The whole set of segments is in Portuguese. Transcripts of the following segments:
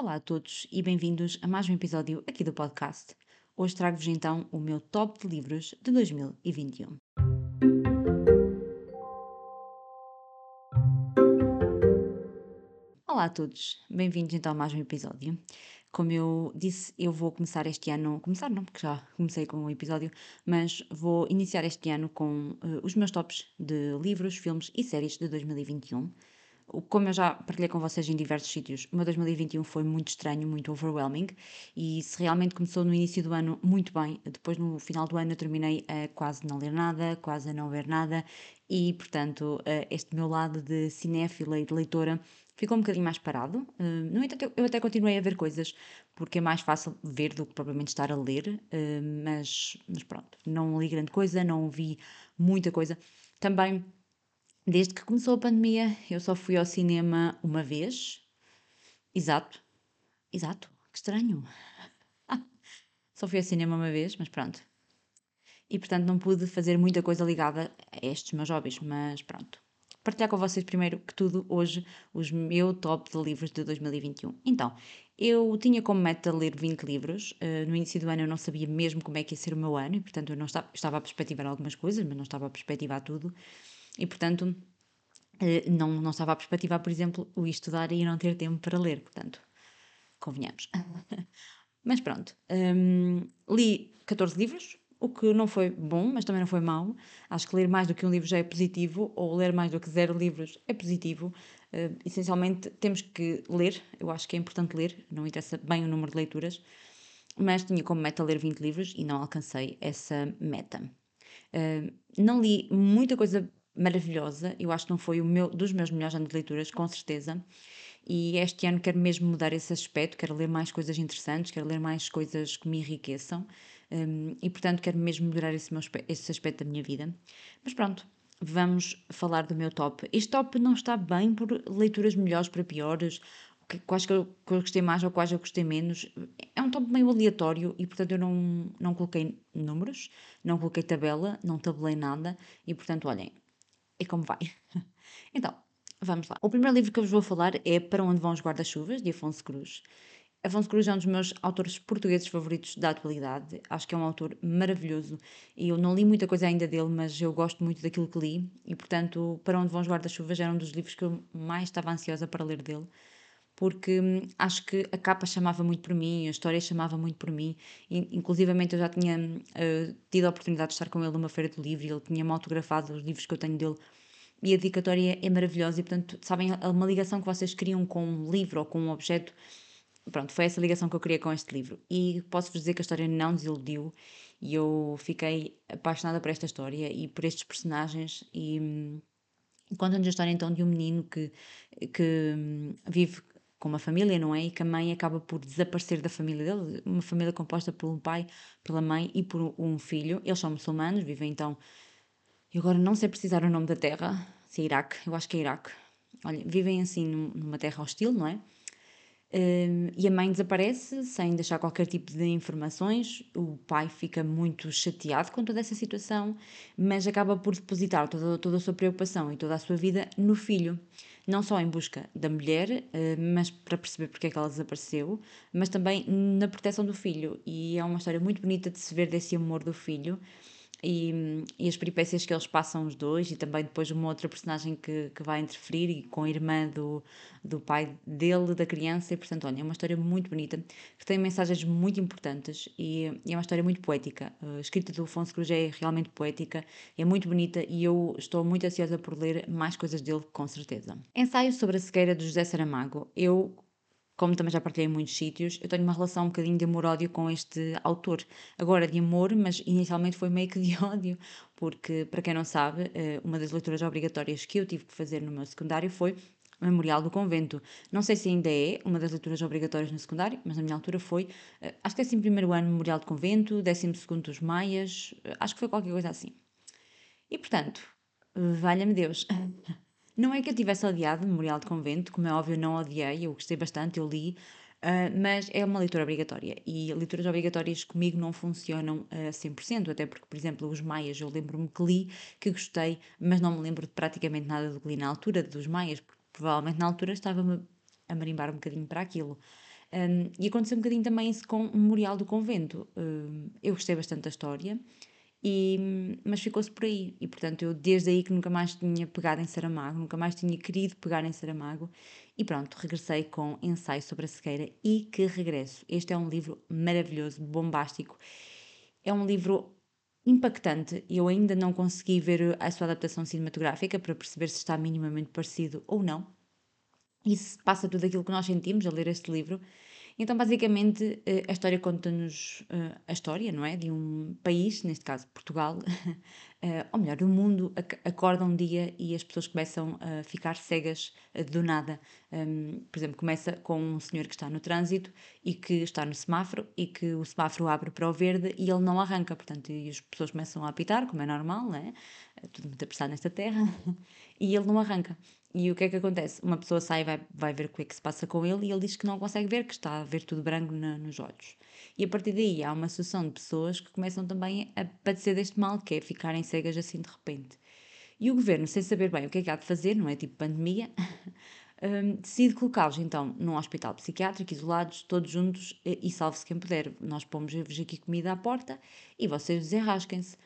Olá a todos e bem-vindos a mais um episódio aqui do podcast. Hoje trago-vos então o meu top de livros de 2021. Olá a todos, bem-vindos então a mais um episódio. Como eu disse, eu vou começar este ano, começar não, porque já comecei com o episódio, mas vou iniciar este ano com uh, os meus tops de livros, filmes e séries de 2021. Como eu já partilhei com vocês em diversos sítios, o meu 2021 foi muito estranho, muito overwhelming, e se realmente começou no início do ano muito bem, depois no final do ano eu terminei a quase não ler nada, quase a não ver nada, e portanto este meu lado de cinéfila e de leitora ficou um bocadinho mais parado. No entanto, eu até continuei a ver coisas, porque é mais fácil ver do que propriamente estar a ler, mas, mas pronto, não li grande coisa, não vi muita coisa. Também, desde que começou a pandemia, eu só fui ao cinema uma vez. Exato, exato, que estranho. só fui ao cinema uma vez, mas pronto. E portanto não pude fazer muita coisa ligada a estes meus hobbies, mas pronto partilhar com vocês primeiro que tudo hoje os meu top de livros de 2021. Então, eu tinha como meta ler 20 livros. Uh, no início do ano eu não sabia mesmo como é que ia ser o meu ano e, portanto, eu não estava, estava a perspectivar algumas coisas, mas não estava a perspectivar tudo. E, portanto, uh, não, não estava a perspectivar, por exemplo, o estudar e não ter tempo para ler. Portanto, convenhamos. mas pronto, um, li 14 livros, o que não foi bom, mas também não foi mau. Acho que ler mais do que um livro já é positivo, ou ler mais do que zero livros é positivo. Uh, essencialmente, temos que ler, eu acho que é importante ler, não interessa bem o número de leituras, mas tinha como meta ler 20 livros e não alcancei essa meta. Uh, não li muita coisa maravilhosa, eu acho que não foi o meu, dos meus melhores anos de leituras, com certeza. E este ano quero mesmo mudar esse aspecto, quero ler mais coisas interessantes, quero ler mais coisas que me enriqueçam. Um, e portanto quero mesmo melhorar esse, meu, esse aspecto da minha vida. Mas pronto, vamos falar do meu top. Este top não está bem por leituras melhores para piores, quais que eu, que eu gostei mais ou quais eu gostei menos. É um top meio aleatório e portanto eu não, não coloquei números, não coloquei tabela, não tabelei nada e portanto olhem, é como vai. então, vamos lá. O primeiro livro que eu vos vou falar é Para Onde Vão os Guarda-Chuvas, de Afonso Cruz. Afonso Cruz é um dos meus autores portugueses favoritos da atualidade. Acho que é um autor maravilhoso e eu não li muita coisa ainda dele, mas eu gosto muito daquilo que li e, portanto, Para Onde Vão os Guarda-Chuvas era um dos livros que eu mais estava ansiosa para ler dele, porque hum, acho que a capa chamava muito por mim, a história chamava muito por mim. E, inclusivamente, eu já tinha uh, tido a oportunidade de estar com ele numa feira do livro ele tinha-me autografado os livros que eu tenho dele e a dedicatória é maravilhosa e, portanto, sabem, uma ligação que vocês criam com um livro ou com um objeto pronto, foi essa ligação que eu queria com este livro. E posso-vos dizer que a história não desiludiu e eu fiquei apaixonada por esta história e por estes personagens e hum, conta-nos a história então de um menino que, que vive com uma família, não é? E que a mãe acaba por desaparecer da família dele, uma família composta por um pai, pela mãe e por um filho. Eles são muçulmanos, vivem então. E agora não sei precisar o nome da terra, se é Iraque, eu acho que é Iraque. Olha, vivem assim numa terra hostil, não é? Uh, e a mãe desaparece sem deixar qualquer tipo de informações. O pai fica muito chateado com toda essa situação, mas acaba por depositar toda, toda a sua preocupação e toda a sua vida no filho. Não só em busca da mulher, uh, mas para perceber porque é que ela desapareceu, mas também na proteção do filho. E é uma história muito bonita de se ver desse amor do filho e, e, as peripécias que eles passam os dois, e também depois uma outra personagem que, que vai interferir e com a irmã do, do pai dele, da criança, e portanto, olha, é uma história muito bonita, que tem mensagens muito importantes e, e é uma história muito poética. A escrita do Afonso Cruz é realmente poética, é muito bonita e eu estou muito ansiosa por ler mais coisas dele, com certeza. Ensaio sobre a cegueira de José Saramago. Eu como também já partilhei em muitos sítios, eu tenho uma relação um bocadinho de amor-ódio com este autor. Agora de amor, mas inicialmente foi meio que de ódio, porque, para quem não sabe, eh, uma das leituras obrigatórias que eu tive que fazer no meu secundário foi Memorial do Convento. Não sei se ainda é uma das leituras obrigatórias no secundário, mas na minha altura foi, eh, acho que décimo primeiro ano Memorial do Convento, décimo segundo dos Maias, eh, acho que foi qualquer coisa assim. E portanto, valha-me Deus, Não é que eu tivesse odiado Memorial de Convento, como é óbvio, não odiei, eu gostei bastante, eu li, uh, mas é uma leitura obrigatória e leituras obrigatórias comigo não funcionam a 100%, até porque, por exemplo, os Maias, eu lembro-me que li, que gostei, mas não me lembro de praticamente nada do que li na altura dos Maias, porque provavelmente na altura estava-me a marimbar um bocadinho para aquilo. Um, e aconteceu um bocadinho também isso com o Memorial do Convento. Eu gostei bastante da história, e, mas ficou-se por aí. E portanto, eu desde aí que nunca mais tinha pegado em Saramago, nunca mais tinha querido pegar em Saramago. E pronto, regressei com Ensaio sobre a Cegueira e que regresso. Este é um livro maravilhoso, bombástico. É um livro impactante. Eu ainda não consegui ver a sua adaptação cinematográfica para perceber se está minimamente parecido ou não. E se passa tudo aquilo que nós sentimos a ler este livro. Então, basicamente, eh, a história conta-nos eh, a história, não é? De um país, neste caso Portugal, ou melhor, o mundo acorda um dia e as pessoas começam a ficar cegas do nada. por exemplo, começa com um senhor que está no trânsito e que está no semáforo e que o semáforo abre para o verde e ele não arranca, portanto, e as pessoas começam a apitar, como é normal, não é? Tudo muito apressado nesta terra, e ele não arranca. E o que é que acontece? Uma pessoa sai e vai, vai ver o que é que se passa com ele e ele diz que não consegue ver, que está a ver tudo branco na, nos olhos. E a partir daí há uma sucessão de pessoas que começam também a padecer deste mal, que é ficarem cegas assim de repente. E o governo, sem saber bem o que é que há de fazer, não é tipo pandemia, um, decide colocá-los então num hospital psiquiátrico, isolados, todos juntos, e salve-se quem puder. Nós pomos-vos aqui comida à porta e vocês desenrasquem-se.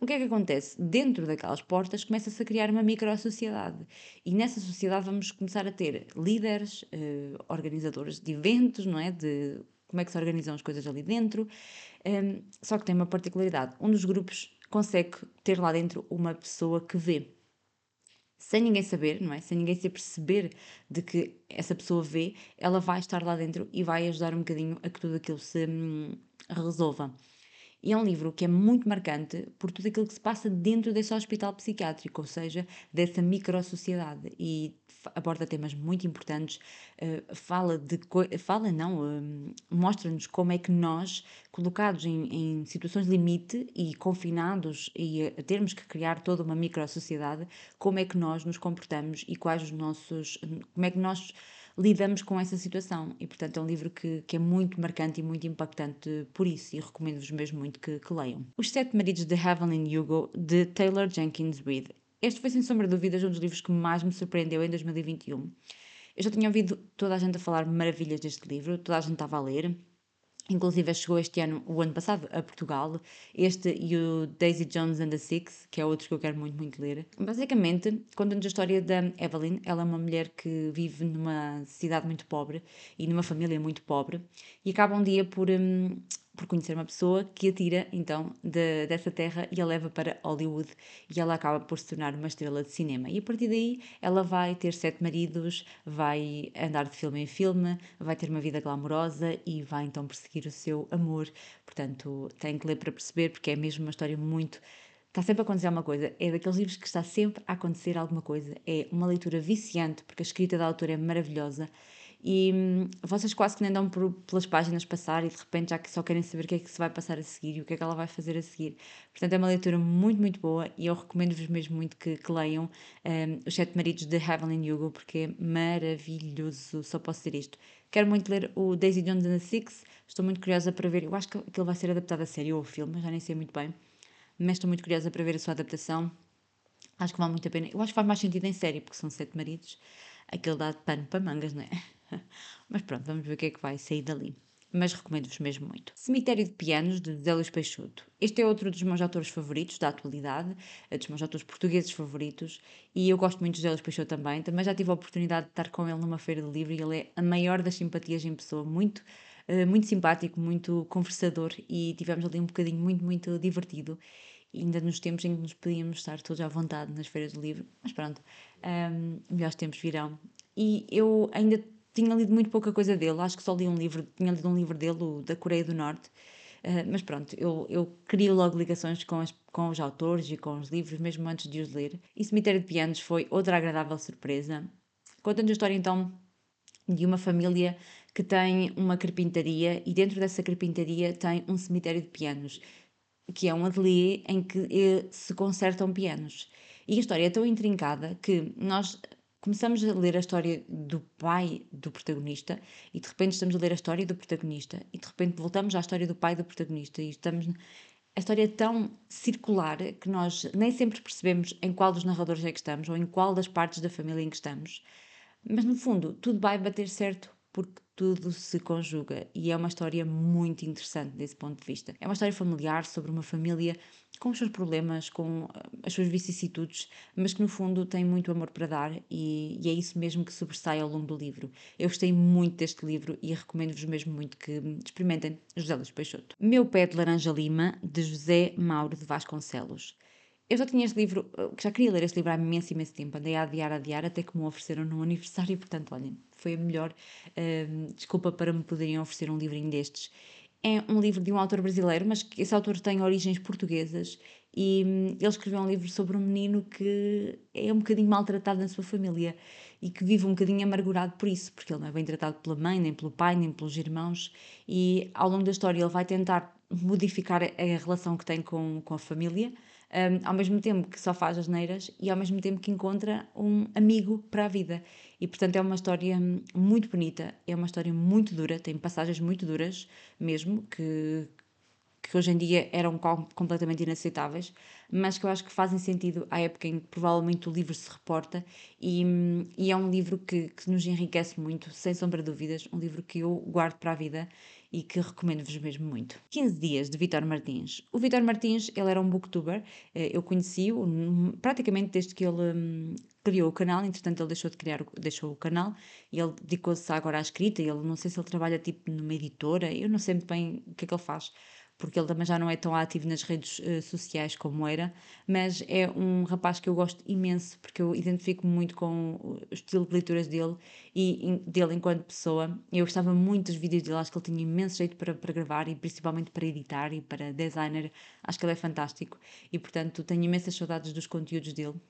O que é que acontece? Dentro daquelas portas começa-se a criar uma micro-sociedade. E nessa sociedade vamos começar a ter líderes, eh, organizadores de eventos, não é? De como é que se organizam as coisas ali dentro. Um, só que tem uma particularidade. Um dos grupos consegue ter lá dentro uma pessoa que vê. Sem ninguém saber, não é? Sem ninguém se perceber de que essa pessoa vê, ela vai estar lá dentro e vai ajudar um bocadinho a que tudo aquilo se hum, resolva. E é um livro que é muito marcante por tudo aquilo que se passa dentro desse hospital psiquiátrico, ou seja, dessa micro-sociedade. E aborda temas muito importantes, uh, fala de. fala, não, uh, mostra-nos como é que nós, colocados em, em situações limite e confinados e a termos que criar toda uma micro-sociedade, como é que nós nos comportamos e quais os nossos. como é que nós lidamos com essa situação. E, portanto, é um livro que, que é muito marcante e muito impactante por isso, e recomendo-vos mesmo muito que, que, leiam. Os Sete Maridos de Evelyn Hugo, de Taylor Jenkins Reid. Este foi, sem sombra de dúvidas, um dos livros que mais me surpreendeu em 2021. Eu já tinha ouvido toda a gente a falar maravilhas deste livro, toda a gente estava a ler, Inclusive chegou este ano, o ano passado, a Portugal. Este e o Daisy Jones and the Six, que é outro que eu quero muito, muito ler. Basicamente, conta-nos a história da Evelyn. Ela é uma mulher que vive numa cidade muito pobre e numa família muito pobre e acaba um dia por hum, por conhecer uma pessoa que a tira então de, dessa terra e a leva para Hollywood e ela acaba por se tornar uma estrela de cinema. E a partir daí ela vai ter sete maridos, vai andar de filme em filme, vai ter uma vida glamourosa e vai então perseguir o seu amor. Portanto, tem que ler para perceber porque é mesmo uma história muito está sempre a acontecer alguma coisa. É daqueles livros que está sempre a acontecer alguma coisa. É uma leitura viciante, porque a escrita da autora é maravilhosa e hum, vocês quase que nem dão por, pelas páginas passar e de repente já que só querem saber o que é que se vai passar a seguir e o que é que ela vai fazer a seguir. Portanto, é uma leitura muito, muito boa e eu recomendo-vos mesmo muito que, que leiam um, Os Sete Maridos de Evelyn Hugo porque é maravilhoso, só posso dizer isto. Quero muito ler o Daisy Jones and the Six, estou muito curiosa para ver, eu acho que ele vai ser adaptado a série ou a filme, já nem sei muito bem, mas estou muito curiosa para ver a sua adaptação. Acho que vale muito a pena. Eu acho que faz mais sentido em série, porque são sete maridos. Aquele dá pano para mangas, não é? Mas pronto, vamos ver o que é que vai sair dali. Mas recomendo-vos mesmo muito. Cemitério de Pianos, de Zé Luís Peixoto. Este é outro dos meus autores favoritos da atualidade, é dos meus autores portugueses favoritos, e eu gosto muito de Zé Luís Peixoto também. Também já tive a oportunidade de estar com ele numa feira de livro e ele é a maior das simpatias em pessoa, muito, uh, muito simpático, muito conversador, e tivemos ali um bocadinho muito, muito divertido ainda nos tempos em que nos podíamos estar todos à vontade nas feiras do livro, mas pronto, um, ehm, melhores tempos virão. E eu ainda tinha lido muito pouca coisa dele, acho que só li um livro, tinha lido um livro dele, o da Coreia do Norte, uh, mas pronto, eu, eu crio logo ligações com, as, com os autores e com os livros, mesmo antes de os ler. E Cemitério de Pianos foi outra agradável surpresa. Conta-nos a história então de uma família que tem uma carpintaria e dentro dessa carpintaria tem um cemitério de pianos, que é um ateliê em que eh, se consertam pianos. E a história é tão intrincada que nós começamos a ler a história do pai do protagonista e de repente estamos a ler a história do protagonista e de repente voltamos à história do pai do protagonista e estamos a história é tão circular que nós nem sempre percebemos em qual dos narradores é que estamos ou em qual das partes da família em que estamos. Mas no fundo tudo vai bater certo porque tudo se conjuga e é uma história muito interessante desse ponto de vista. É uma história familiar sobre uma família com os seus problemas, com eh, as suas vicissitudes, mas que no fundo tem muito amor para dar e, e é isso mesmo que sobressai ao longo do livro. Eu gostei muito deste livro e recomendo-vos mesmo muito que experimentem José Luís Peixoto. Meu Pé de Laranja Lima, de José Mauro de Vasconcelos. Eu já tinha este livro, eh, já queria ler este livro há imenso, imenso tempo, andei a adiar, a adiar, até que me ofereceram no aniversário, portanto, olhem, foi a melhor uh, desculpa para me poderem oferecer um livrinho destes. É um livro de um autor brasileiro, mas esse autor tem origens portuguesas e hum, ele escreveu um livro sobre um menino que é um bocadinho maltratado na sua família e que vive um bocadinho amargurado por isso, porque ele não é bem tratado pela mãe, nem pelo pai, nem pelos irmãos, e ao longo da história ele vai tentar modificar a relação que tem com, com a família, um, ao mesmo tempo que só faz as neiras e ao mesmo tempo que encontra um amigo para a vida. E portanto é uma história muito bonita, é uma história muito dura, tem passagens muito duras mesmo, que, que hoje em dia eram completamente inaceitáveis, mas que eu acho que fazem sentido à época em que provavelmente o livro se reporta e, e é um livro que, que nos enriquece muito, sem sombra de dúvidas, um livro que eu guardo para a vida e que recomendo-vos mesmo muito. 15 dias de Vitor Martins. O Vitor Martins, ele era um booktuber, eh, eu conheci-o praticamente desde que ele hum, criou o canal, entretanto ele deixou de criar, deixou o canal e ele dedicou-se agora à escrita, ele não sei se ele trabalha tipo numa editora, eu não sei muito bem o que é que ele faz, porque ele também já não é tão ativo nas redes uh, sociais como era, mas é um rapaz que eu gosto imenso, porque eu identifico muito com o estilo de leituras dele e in, dele enquanto pessoa. Eu gostava muito dos vídeos dele, acho que ele tinha imenso jeito para, para gravar e principalmente para editar e para designer, acho que ele é fantástico e portanto tenho imensas saudades dos conteúdos dele.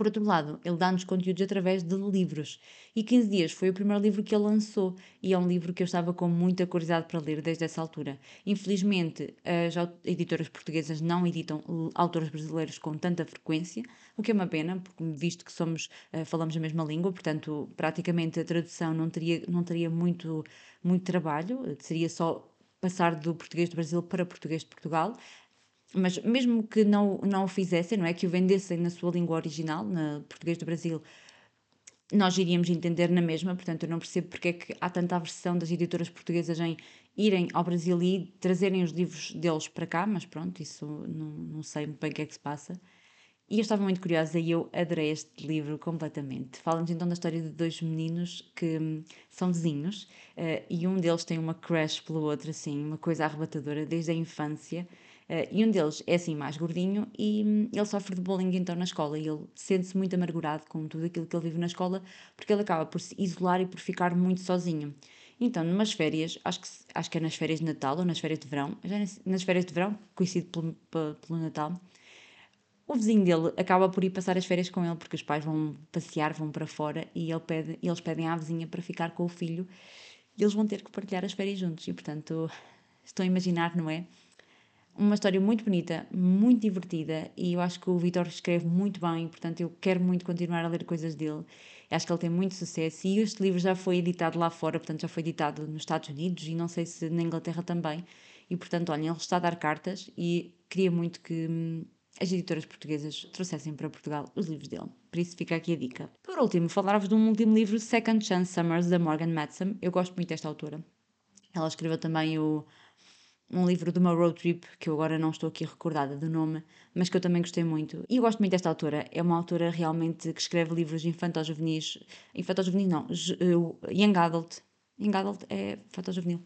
Por outro lado, ele dá-nos conteúdos através de livros. E 15 Dias foi o primeiro livro que ele lançou e é um livro que eu estava com muita curiosidade para ler desde essa altura. Infelizmente, as editoras portuguesas não editam autores brasileiros com tanta frequência, o que é uma pena, porque visto que somos, eh, falamos a mesma língua, portanto, praticamente a tradução não teria, não teria muito, muito trabalho, seria só passar do português do Brasil para português de Portugal, mas mesmo que não, não o fizessem, não é? Que o vendessem na sua língua original, na português do Brasil, nós iríamos entender na mesma, portanto eu não percebo porque é que há tanta aversão das editoras portuguesas em irem ao Brasil e trazerem os livros deles para cá, mas pronto, isso não, não sei bem o que é que se passa. E eu estava muito curiosa e eu adorei este livro completamente. Fala-nos então da história de dois meninos que hum, são vizinhos uh, e um deles tem uma crush pelo outro, assim, uma coisa arrebatadora desde a infância. Uh, e um deles é assim mais gordinho e hum, ele sofre de bullying então na escola e ele sente-se muito amargurado com tudo aquilo que ele vive na escola porque ele acaba por se isolar e por ficar muito sozinho. Então, numas férias, acho que, acho que é nas férias de Natal ou nas férias de verão, já nas férias de verão, coincide pelo, pelo Natal, o vizinho dele acaba por ir passar as férias com ele porque os pais vão passear, vão para fora e ele pede, eles pedem à vizinha para ficar com o filho e eles vão ter que partilhar as férias juntos. E portanto, estou a imaginar, não é? uma história muito bonita, muito divertida e eu acho que o Vitor escreve muito bem, portanto eu quero muito continuar a ler coisas dele. Acho que ele tem muito sucesso e este livro já foi editado lá fora, portanto já foi editado nos Estados Unidos e não sei se na Inglaterra também. E portanto, olha, ele está a dar cartas e queria muito que hum, as editoras portuguesas trouxessem para Portugal os livros dele. Por isso fica aqui a dica. Por último, falar-vos de um último livro, Second Chance Summers, da Morgan Matson. Eu gosto muito desta autora. Ela escreveu também o um livro de uma road trip, que eu agora não estou aqui recordada do nome, mas que eu também gostei muito. E eu gosto muito desta autora. É uma autora realmente que escreve livros infantil-juvenis. Infantil-juvenis não, uh, young adult. Young adult é infantil-juvenil.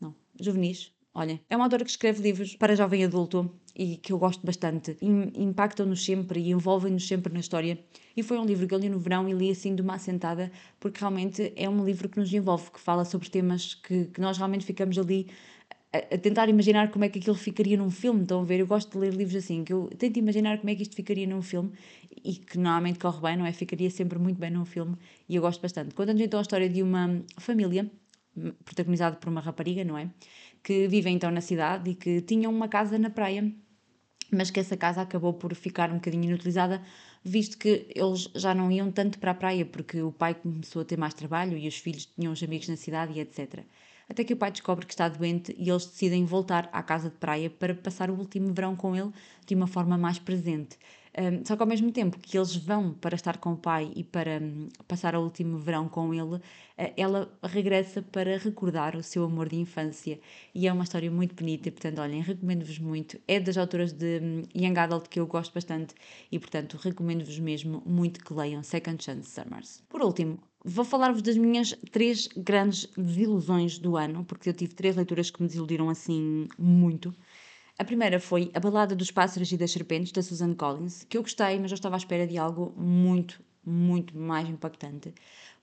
Não, juvenis. Olha, é uma autora que escreve livros para jovem adulto e que eu gosto bastante. Impactam-nos sempre e envolvem-nos sempre na história. E foi um livro que eu li no verão e li assim de uma assentada, porque realmente é um livro que nos envolve, que fala sobre temas que, que nós realmente ficamos ali a, tentar imaginar como é que aquilo ficaria num filme. Estão a ver? Eu gosto de ler livros assim, que eu tento imaginar como é que isto ficaria num filme e que normalmente corre bem, não é? Ficaria sempre muito bem num filme e eu gosto bastante. Conta-nos então a história de uma família, protagonizada por uma rapariga, não é? Que vive então na cidade e que tinha uma casa na praia, mas que essa casa acabou por ficar um bocadinho inutilizada visto que eles já não iam tanto para a praia porque o pai começou a ter mais trabalho e os filhos tinham os amigos na cidade e etc até que o pai descobre que está doente e eles decidem voltar à casa de praia para passar o último verão com ele de uma forma mais presente. Um, só que ao mesmo tempo que eles vão para estar com o pai e para um, passar o último verão com ele, uh, ela regressa para recordar o seu amor de infância. E é uma história muito bonita, portanto, olhem, recomendo-vos muito. É das autoras de um, Young Adult que eu gosto bastante e, portanto, recomendo-vos mesmo muito que leiam Second Chance Summers. Por último, Vou falar-vos das minhas três grandes desilusões do ano, porque eu tive três leituras que me desiludiram assim muito. A primeira foi A Balada dos Pássaros e das Serpentes, da Susan Collins, que eu gostei, mas eu estava à espera de algo muito, muito mais impactante,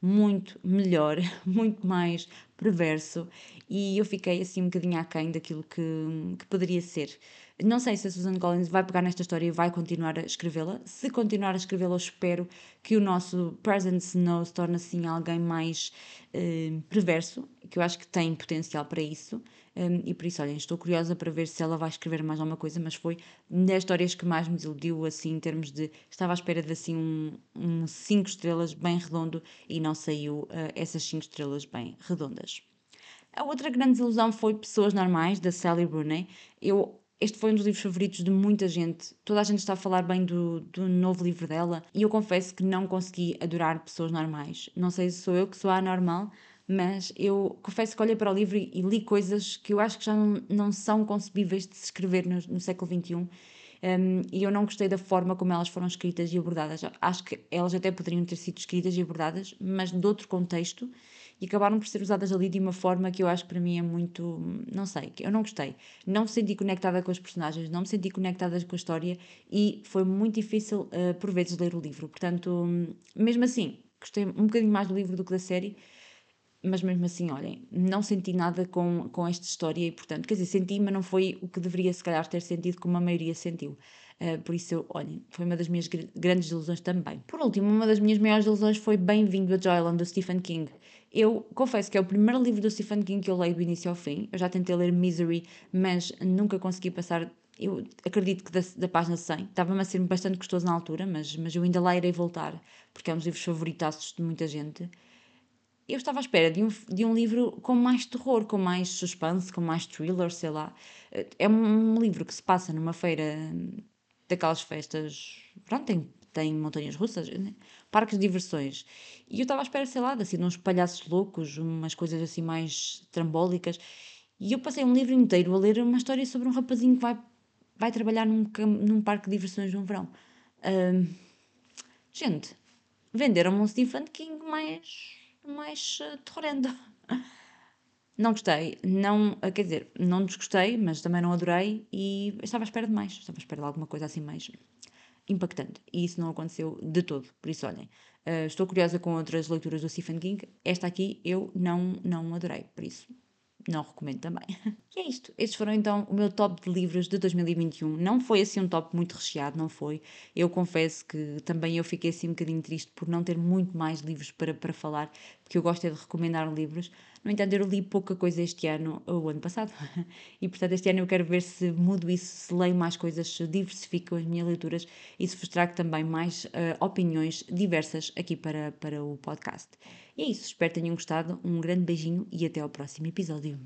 muito melhor, muito mais perverso, e eu fiquei assim um bocadinho aquém daquilo que, que poderia ser. Não sei se a Susan Collins vai pegar nesta história e vai continuar a escrevê-la. Se continuar a escrevê-la, espero que o nosso Present Snow se torne assim alguém mais uh, perverso, que eu acho que tem potencial para isso. Um, e por isso, olhem, estou curiosa para ver se ela vai escrever mais alguma coisa, mas foi das histórias que mais me desiludiu, assim, em termos de. Estava à espera de assim um 5 um estrelas bem redondo e não saiu uh, essas 5 estrelas bem redondas. A outra grande desilusão foi Pessoas Normais, da Sally Rooney. Eu este foi um dos livros favoritos de muita gente. Toda a gente está a falar bem do, do novo livro dela e eu confesso que não consegui adorar pessoas normais. Não sei se sou eu que sou anormal, mas eu confesso que olhei para o livro e, e li coisas que eu acho que já não, não são concebíveis de se escrever no, no século XXI. Um, e eu não gostei da forma como elas foram escritas e abordadas. Acho que elas até poderiam ter sido escritas e abordadas, mas de outro contexto e acabaram por ser usadas ali de uma forma que eu acho que para mim é muito. Não sei, eu não gostei. Não me senti conectada com os personagens, não me senti conectada com a história e foi muito difícil uh, por vezes ler o livro. Portanto, mesmo assim, gostei um bocadinho mais do livro do que da série. Mas mesmo assim, olhem, não senti nada com, com esta história e, portanto, quer dizer, senti, mas não foi o que deveria, se calhar, ter sentido como a maioria sentiu. Uh, por isso, eu, olhem, foi uma das minhas grandes ilusões também. Por último, uma das minhas maiores ilusões foi Bem-vindo a Joyland, do Stephen King. Eu confesso que é o primeiro livro do Stephen King que eu leio do início ao fim. Eu já tentei ler Misery, mas nunca consegui passar. Eu acredito que da, da página 100 estava-me a ser bastante gostoso na altura, mas, mas eu ainda lá irei voltar, porque é um dos livros favoritaços de muita gente. Eu estava à espera de um, de um livro com mais terror, com mais suspense, com mais thriller, sei lá. É um, livro que se passa numa feira daquelas festas. Pronto, tem, tem montanhas russas, né? parques de diversões. E eu estava à espera, sei lá, assim, de uns palhaços loucos, umas coisas assim mais trambólicas. E eu passei um livro inteiro a ler uma história sobre um rapazinho que vai, vai trabalhar num, num parque de diversões no verão. Uh, gente, venderam-me um Stephen King mais, mais uh, terrorendo. Não gostei, não, uh, quer dizer, não desgostei, mas também não adorei e estava à espera de mais, estava à espera de alguma coisa assim mais impactante. E isso não aconteceu de todo. Por isso, olhem, uh, estou curiosa com outras leituras do Stephen King. Esta aqui eu não, não adorei, por isso não recomendo também. e é isto. Estes foram então o meu top de livros de 2021. Não foi assim um top muito recheado, não foi. Eu confesso que também eu fiquei assim um bocadinho triste por não ter muito mais livros para, para falar, porque eu gosto é de recomendar livros. No entanto, eu li pouca coisa este ano, ou ano passado, e portanto este ano eu quero ver se mudo isso, se leio mais coisas, se diversifico as minhas leituras e se vos trago também mais uh, opiniões diversas aqui para, para o podcast. E é isso, espero que tenham gostado. Um grande beijinho e até ao próximo episódio.